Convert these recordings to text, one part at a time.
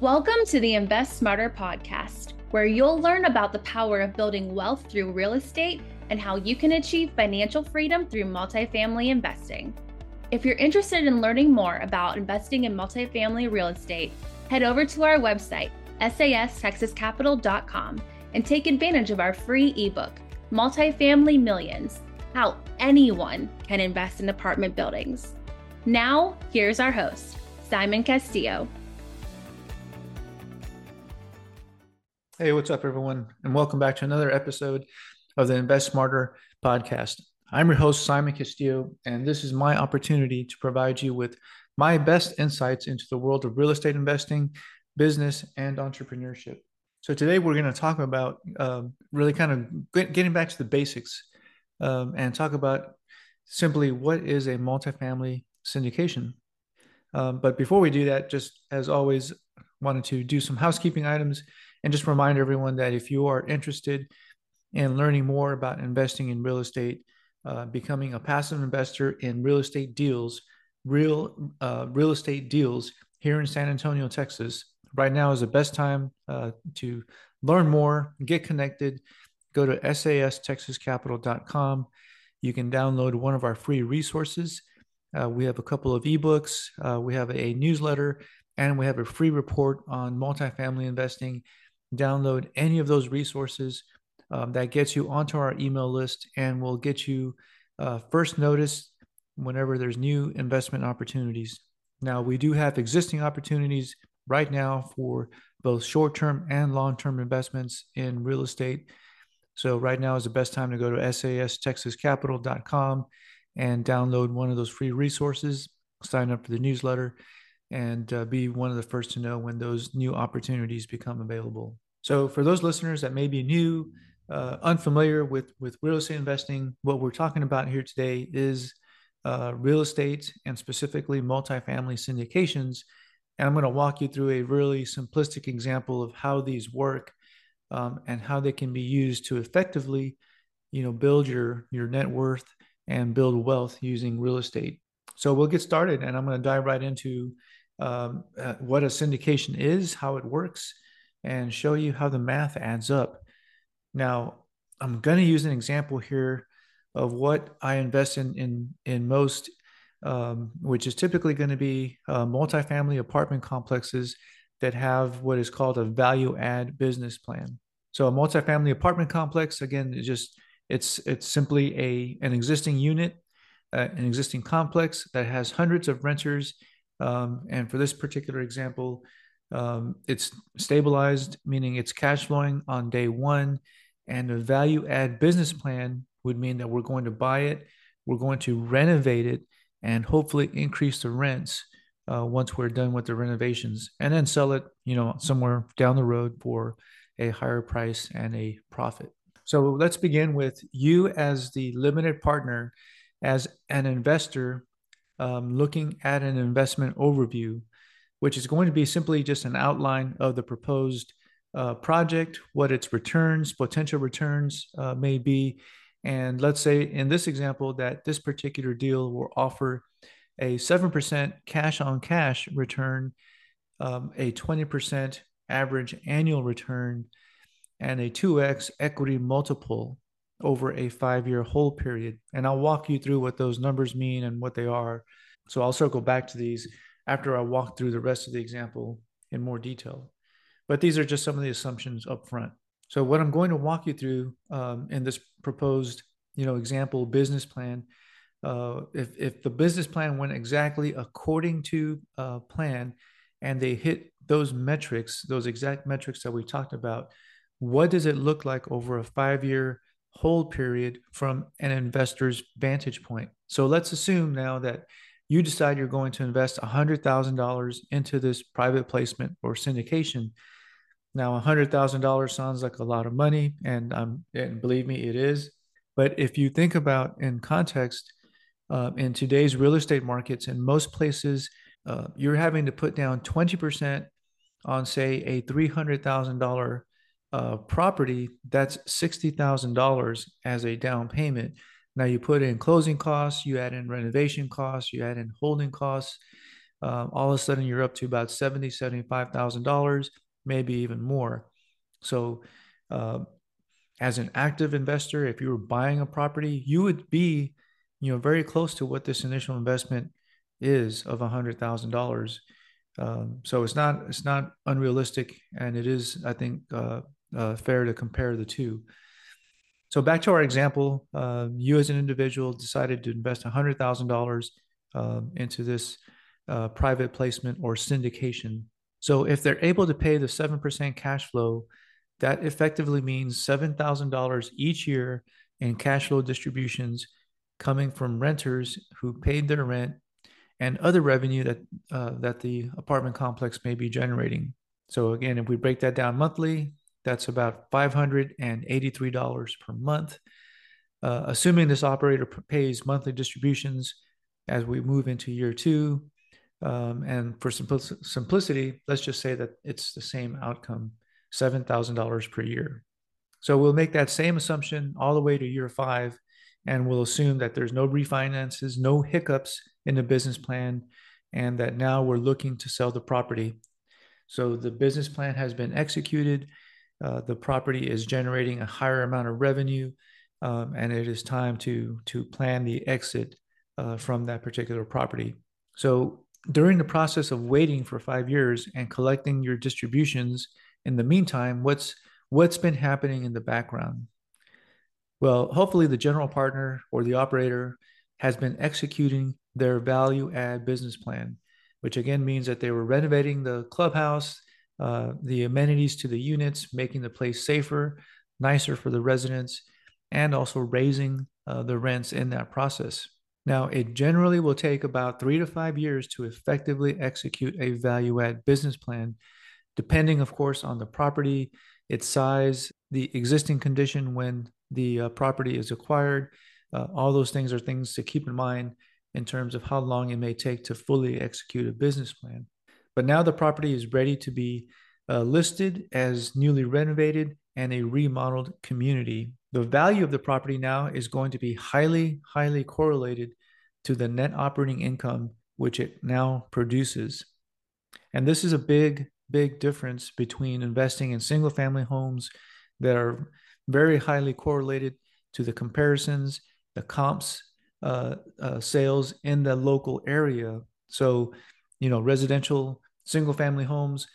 Welcome to the Invest Smarter podcast, where you'll learn about the power of building wealth through real estate and how you can achieve financial freedom through multifamily investing. If you're interested in learning more about investing in multifamily real estate, head over to our website, sastexascapital.com, and take advantage of our free ebook, Multifamily Millions How Anyone Can Invest in Apartment Buildings. Now, here's our host, Simon Castillo. Hey, what's up, everyone? And welcome back to another episode of the Invest Smarter podcast. I'm your host, Simon Castillo, and this is my opportunity to provide you with my best insights into the world of real estate investing, business, and entrepreneurship. So, today we're going to talk about um, really kind of getting back to the basics um, and talk about simply what is a multifamily syndication. Um, but before we do that, just as always, wanted to do some housekeeping items and just remind everyone that if you are interested in learning more about investing in real estate, uh, becoming a passive investor in real estate deals, real uh, real estate deals here in San Antonio, Texas, right now is the best time uh, to learn more, get connected. Go to sastexascapital.com. You can download one of our free resources. Uh, we have a couple of ebooks, uh, we have a newsletter, and we have a free report on multifamily investing download any of those resources um, that gets you onto our email list and we'll get you uh, first notice whenever there's new investment opportunities. Now, we do have existing opportunities right now for both short term and long term investments in real estate. So, right now is the best time to go to sastexascapital.com and download one of those free resources, sign up for the newsletter, and uh, be one of the first to know when those new opportunities become available. So, for those listeners that may be new, uh, unfamiliar with with real estate investing, what we're talking about here today is uh, real estate and specifically multifamily syndications. And I'm going to walk you through a really simplistic example of how these work um, and how they can be used to effectively, you know, build your your net worth and build wealth using real estate. So we'll get started, and I'm going to dive right into um, uh, what a syndication is, how it works, and show you how the math adds up. Now, I'm going to use an example here of what I invest in in, in most, um, which is typically going to be uh, multifamily apartment complexes that have what is called a value add business plan. So a multifamily apartment complex, again, is just it's it's simply a an existing unit, uh, an existing complex that has hundreds of renters um, and for this particular example, um, it's stabilized, meaning it's cash flowing on day one. And a value add business plan would mean that we're going to buy it, we're going to renovate it, and hopefully increase the rents uh, once we're done with the renovations, and then sell it, you know, somewhere down the road for a higher price and a profit. So let's begin with you as the limited partner, as an investor um, looking at an investment overview, which is going to be simply just an outline of the proposed uh, project, what its returns, potential returns uh, may be. And let's say in this example that this particular deal will offer a 7% cash on cash return, um, a 20% average annual return, and a 2x equity multiple over a five year hold period. And I'll walk you through what those numbers mean and what they are. So I'll circle back to these after I walk through the rest of the example in more detail. But these are just some of the assumptions up front. So what I'm going to walk you through um, in this proposed, you know, example business plan, uh, if if the business plan went exactly according to uh, plan, and they hit those metrics, those exact metrics that we talked about, what does it look like over a five-year hold period from an investor's vantage point. So let's assume now that you decide you're going to invest $100,000 into this private placement or syndication. Now, $100,000 sounds like a lot of money, and, um, and believe me, it is. But if you think about in context, uh, in today's real estate markets, in most places, uh, you're having to put down 20% on, say, a $300,000 uh, property, that's $60,000 as a down payment. Now you put in closing costs, you add in renovation costs, you add in holding costs. uh, all of a sudden you're up to about seventy, seventy-five thousand dollars, maybe even more. So, uh, as an active investor, if you were buying a property, you would be, you know, very close to what this initial investment is of a hundred thousand um, dollars. So it's not it's not unrealistic, and it is, I think, uh, uh, fair to compare the two. So back to our example, uh, you as an individual decided to invest hundred thousand um, into this uh, private placement or syndication. So if they're able to pay the seven percent cash flow that effectively means $7,000 each year in cash flow distributions coming from renters who paid their rent and other revenue that uh, that the apartment complex may be generating. So again, if we break that down monthly, that's about $583 per month. Uh, assuming this operator pays monthly distributions as we move into year two, um, and for simplicity, let's just say that it's the same outcome. $7,000 per year. So we'll make that same assumption all the way to year five, and we'll assume that there's no refinances, no hiccups in the business plan, and that now we're looking to sell the property. So the business plan has been executed. Uh, the property is generating a higher amount of revenue, um, and it is time to to plan the exit uh, from that particular property. So during the process of waiting for five years and collecting your distributions in the meantime, what's what's been happening in the background? Well, hopefully the general partner or the operator has been executing their value add business plan, which again means that they were renovating the clubhouse, uh, the amenities to the units, making the place safer, nicer for the residents, and also raising uh, the rents in that process. Now, it generally will take about three to five years to effectively execute a value add business plan depending, of course, on the property, its size, the existing condition when the uh, property is acquired. Uh, all those things are things to keep in mind in terms of how long it may take to fully execute a business plan. But now the property is ready to be uh, listed as newly renovated and a remodeled community. The value of the property now is going to be highly, highly correlated to the net operating income which it now produces. And this is a big big difference between investing in single family homes that are very highly correlated to the comparisons, the comps, uh, uh, sales in the local area. So, you know, residential single family homes,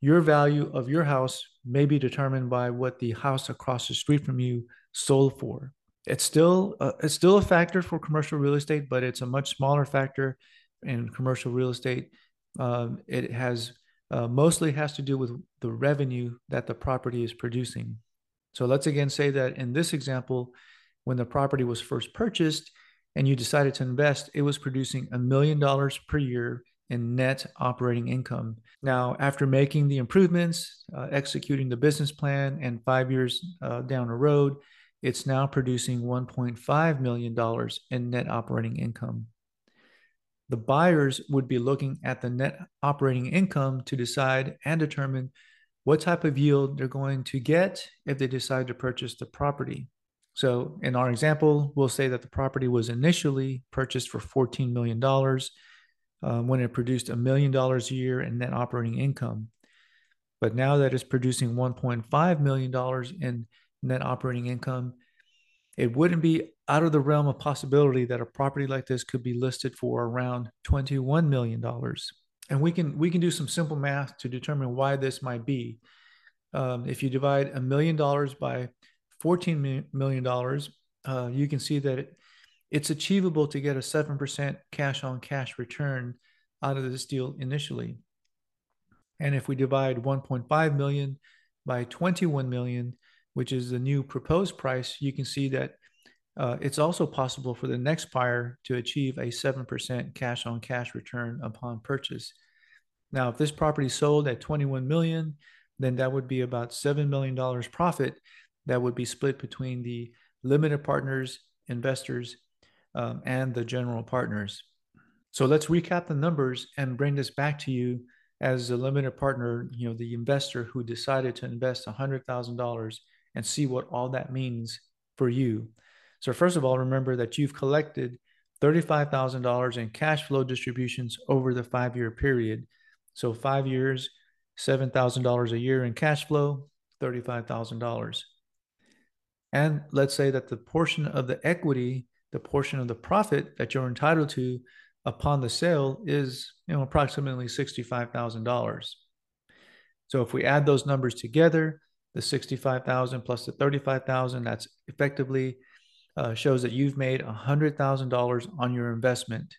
your value of your house may be determined by what the house across the street from you sold for. It's still uh, it's still a factor for commercial real estate, but it's a much smaller factor in commercial real estate. Um, it has uh, mostly has to do with the revenue that the property is producing. So let's again say that in this example, when the property was first purchased and you decided to invest, it was producing a million dollars per year in net operating income. Now, after making the improvements, uh, executing the business plan, and five years uh, down the road, it's now producing $1.5 million in net operating income the buyers would be looking at the net operating income to decide and determine what type of yield they're going to get if they decide to purchase the property. So, in our example, we'll say that the property was initially purchased for $14 million um, when it produced a million dollars a year in net operating income. But now that it's producing $1.5 million in net operating income, it wouldn't be out of the realm of possibility that a property like this could be listed for around $21 million. And we can we can do some simple math to determine why this might be. Um, if you divide a million dollars by $14 million, uh, you can see that it, it's achievable to get a 7% cash on cash return out of this deal initially. And if we divide 1.5 million by 21 million, which is the new proposed price, you can see that uh, it's also possible for the next buyer to achieve a 7% cash on cash return upon purchase. Now, if this property sold at 21 million, then that would be about $7 million profit that would be split between the limited partners, investors, um, and the general partners. So let's recap the numbers and bring this back to you as a limited partner, you know, the investor who decided to invest $100,000 and see what all that means for you. So, first of all, remember that you've collected $35,000 in cash flow distributions over the five year period. So, five years, $7,000 a year in cash flow, $35,000. And let's say that the portion of the equity, the portion of the profit that you're entitled to upon the sale is you know approximately $65,000. So if we add those numbers together, the 65,000 plus the 35,000, that's effectively uh, shows that you've made $100,000 on your investment.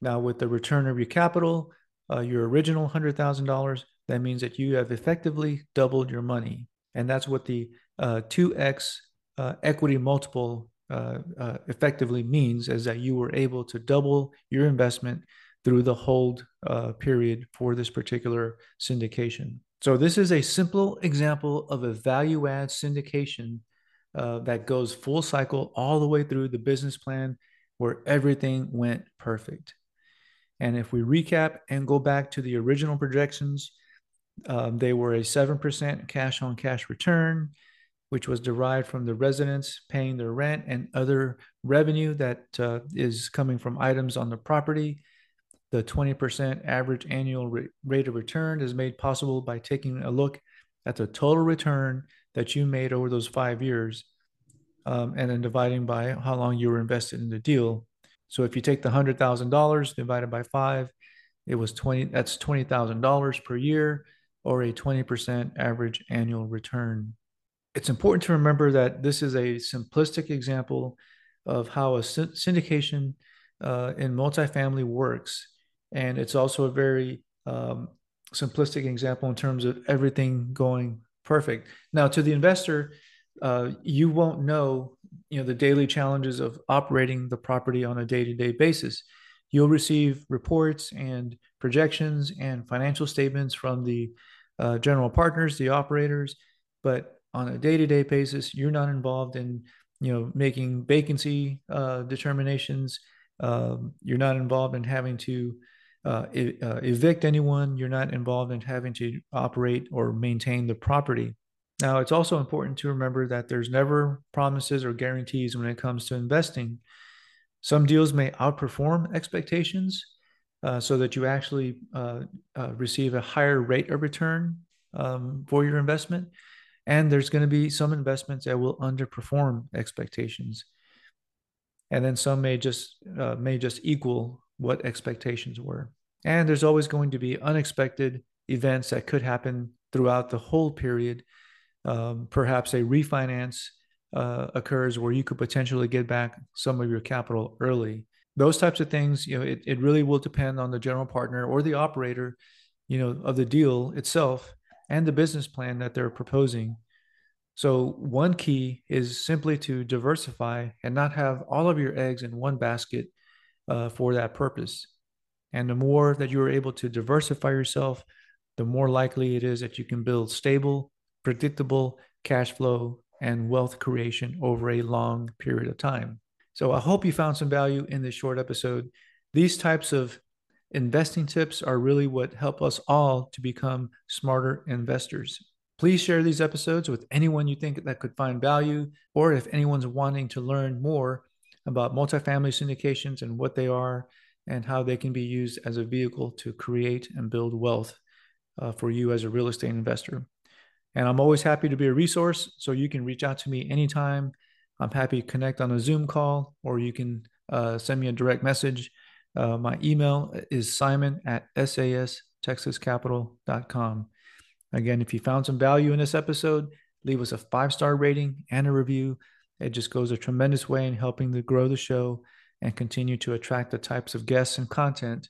Now, with the return of your capital, uh, your original $100,000, that means that you have effectively doubled your money. And that's what the uh, 2x uh, equity multiple uh, uh, effectively means is that you were able to double your investment through the hold uh, period for this particular syndication. So, this is a simple example of a value add syndication uh, that goes full cycle all the way through the business plan where everything went perfect. And if we recap and go back to the original projections, um, they were a 7% cash on cash return, which was derived from the residents paying their rent and other revenue that uh, is coming from items on the property. The 20% average annual rate of return is made possible by taking a look at the total return that you made over those five years um, and then dividing by how long you were invested in the deal. So if you take the $100,000 divided by five, it was 20, that's $20,000 per year or a 20% average annual return. It's important to remember that this is a simplistic example of how a syndication uh, in multifamily works. And it's also a very um, simplistic example in terms of everything going perfect. Now, to the investor, uh, you won't know, you know, the daily challenges of operating the property on a day-to-day basis. You'll receive reports and projections and financial statements from the uh, general partners, the operators, but on a day-to-day basis, you're not involved in, you know, making vacancy uh, determinations. Um, you're not involved in having to uh, uh, evict anyone. You're not involved in having to operate or maintain the property. Now, it's also important to remember that there's never promises or guarantees when it comes to investing. Some deals may outperform expectations uh, so that you actually uh, uh, receive a higher rate of return um, for your investment. And there's going to be some investments that will underperform expectations. And then some may just uh, may just equal what expectations were. And there's always going to be unexpected events that could happen throughout the whole period um, perhaps a refinance uh, occurs where you could potentially get back some of your capital early. Those types of things, you know, it, it really will depend on the general partner or the operator, you know, of the deal itself and the business plan that they're proposing. So one key is simply to diversify and not have all of your eggs in one basket uh, for that purpose. And the more that you're able to diversify yourself, the more likely it is that you can build stable predictable cash flow and wealth creation over a long period of time. So I hope you found some value in this short episode. These types of investing tips are really what help us all to become smarter investors. Please share these episodes with anyone you think that could find value, or if anyone's wanting to learn more about multifamily syndications and what they are and how they can be used as a vehicle to create and build wealth uh, for you as a real estate investor. And I'm always happy to be a resource. So you can reach out to me anytime. I'm happy to connect on a Zoom call or you can uh, send me a direct message. Uh, my email is simon at sastexascapital.com. Again, if you found some value in this episode, leave us a five star rating and a review. It just goes a tremendous way in helping to grow the show and continue to attract the types of guests and content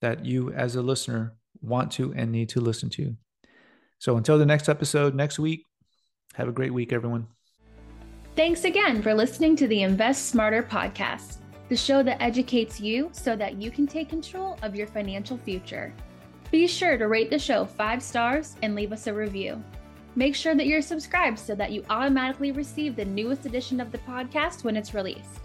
that you, as a listener, want to and need to listen to. So until the next episode next week, have a great week, everyone. Thanks again for listening to the Invest Smarter podcast, the show that educates you so that you can take control of your financial future. Be sure to rate the show five stars and leave us a review. Make sure that you're subscribed so that you automatically receive the newest edition of the podcast when it's released.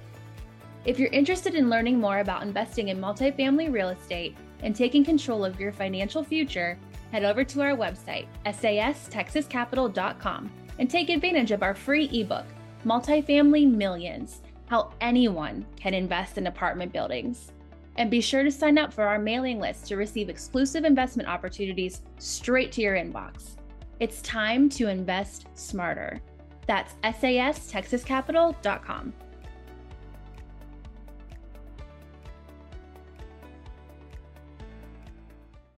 If you're interested in learning more about investing in multifamily real estate and taking control of your financial future, head over to our website, sastexascapital.com, and take advantage of our free ebook, Multifamily Millions how anyone can invest in apartment buildings. And be sure to sign up for our mailing list to receive exclusive investment opportunities straight to your inbox. It's time to invest smarter. That's sastexascapital.com.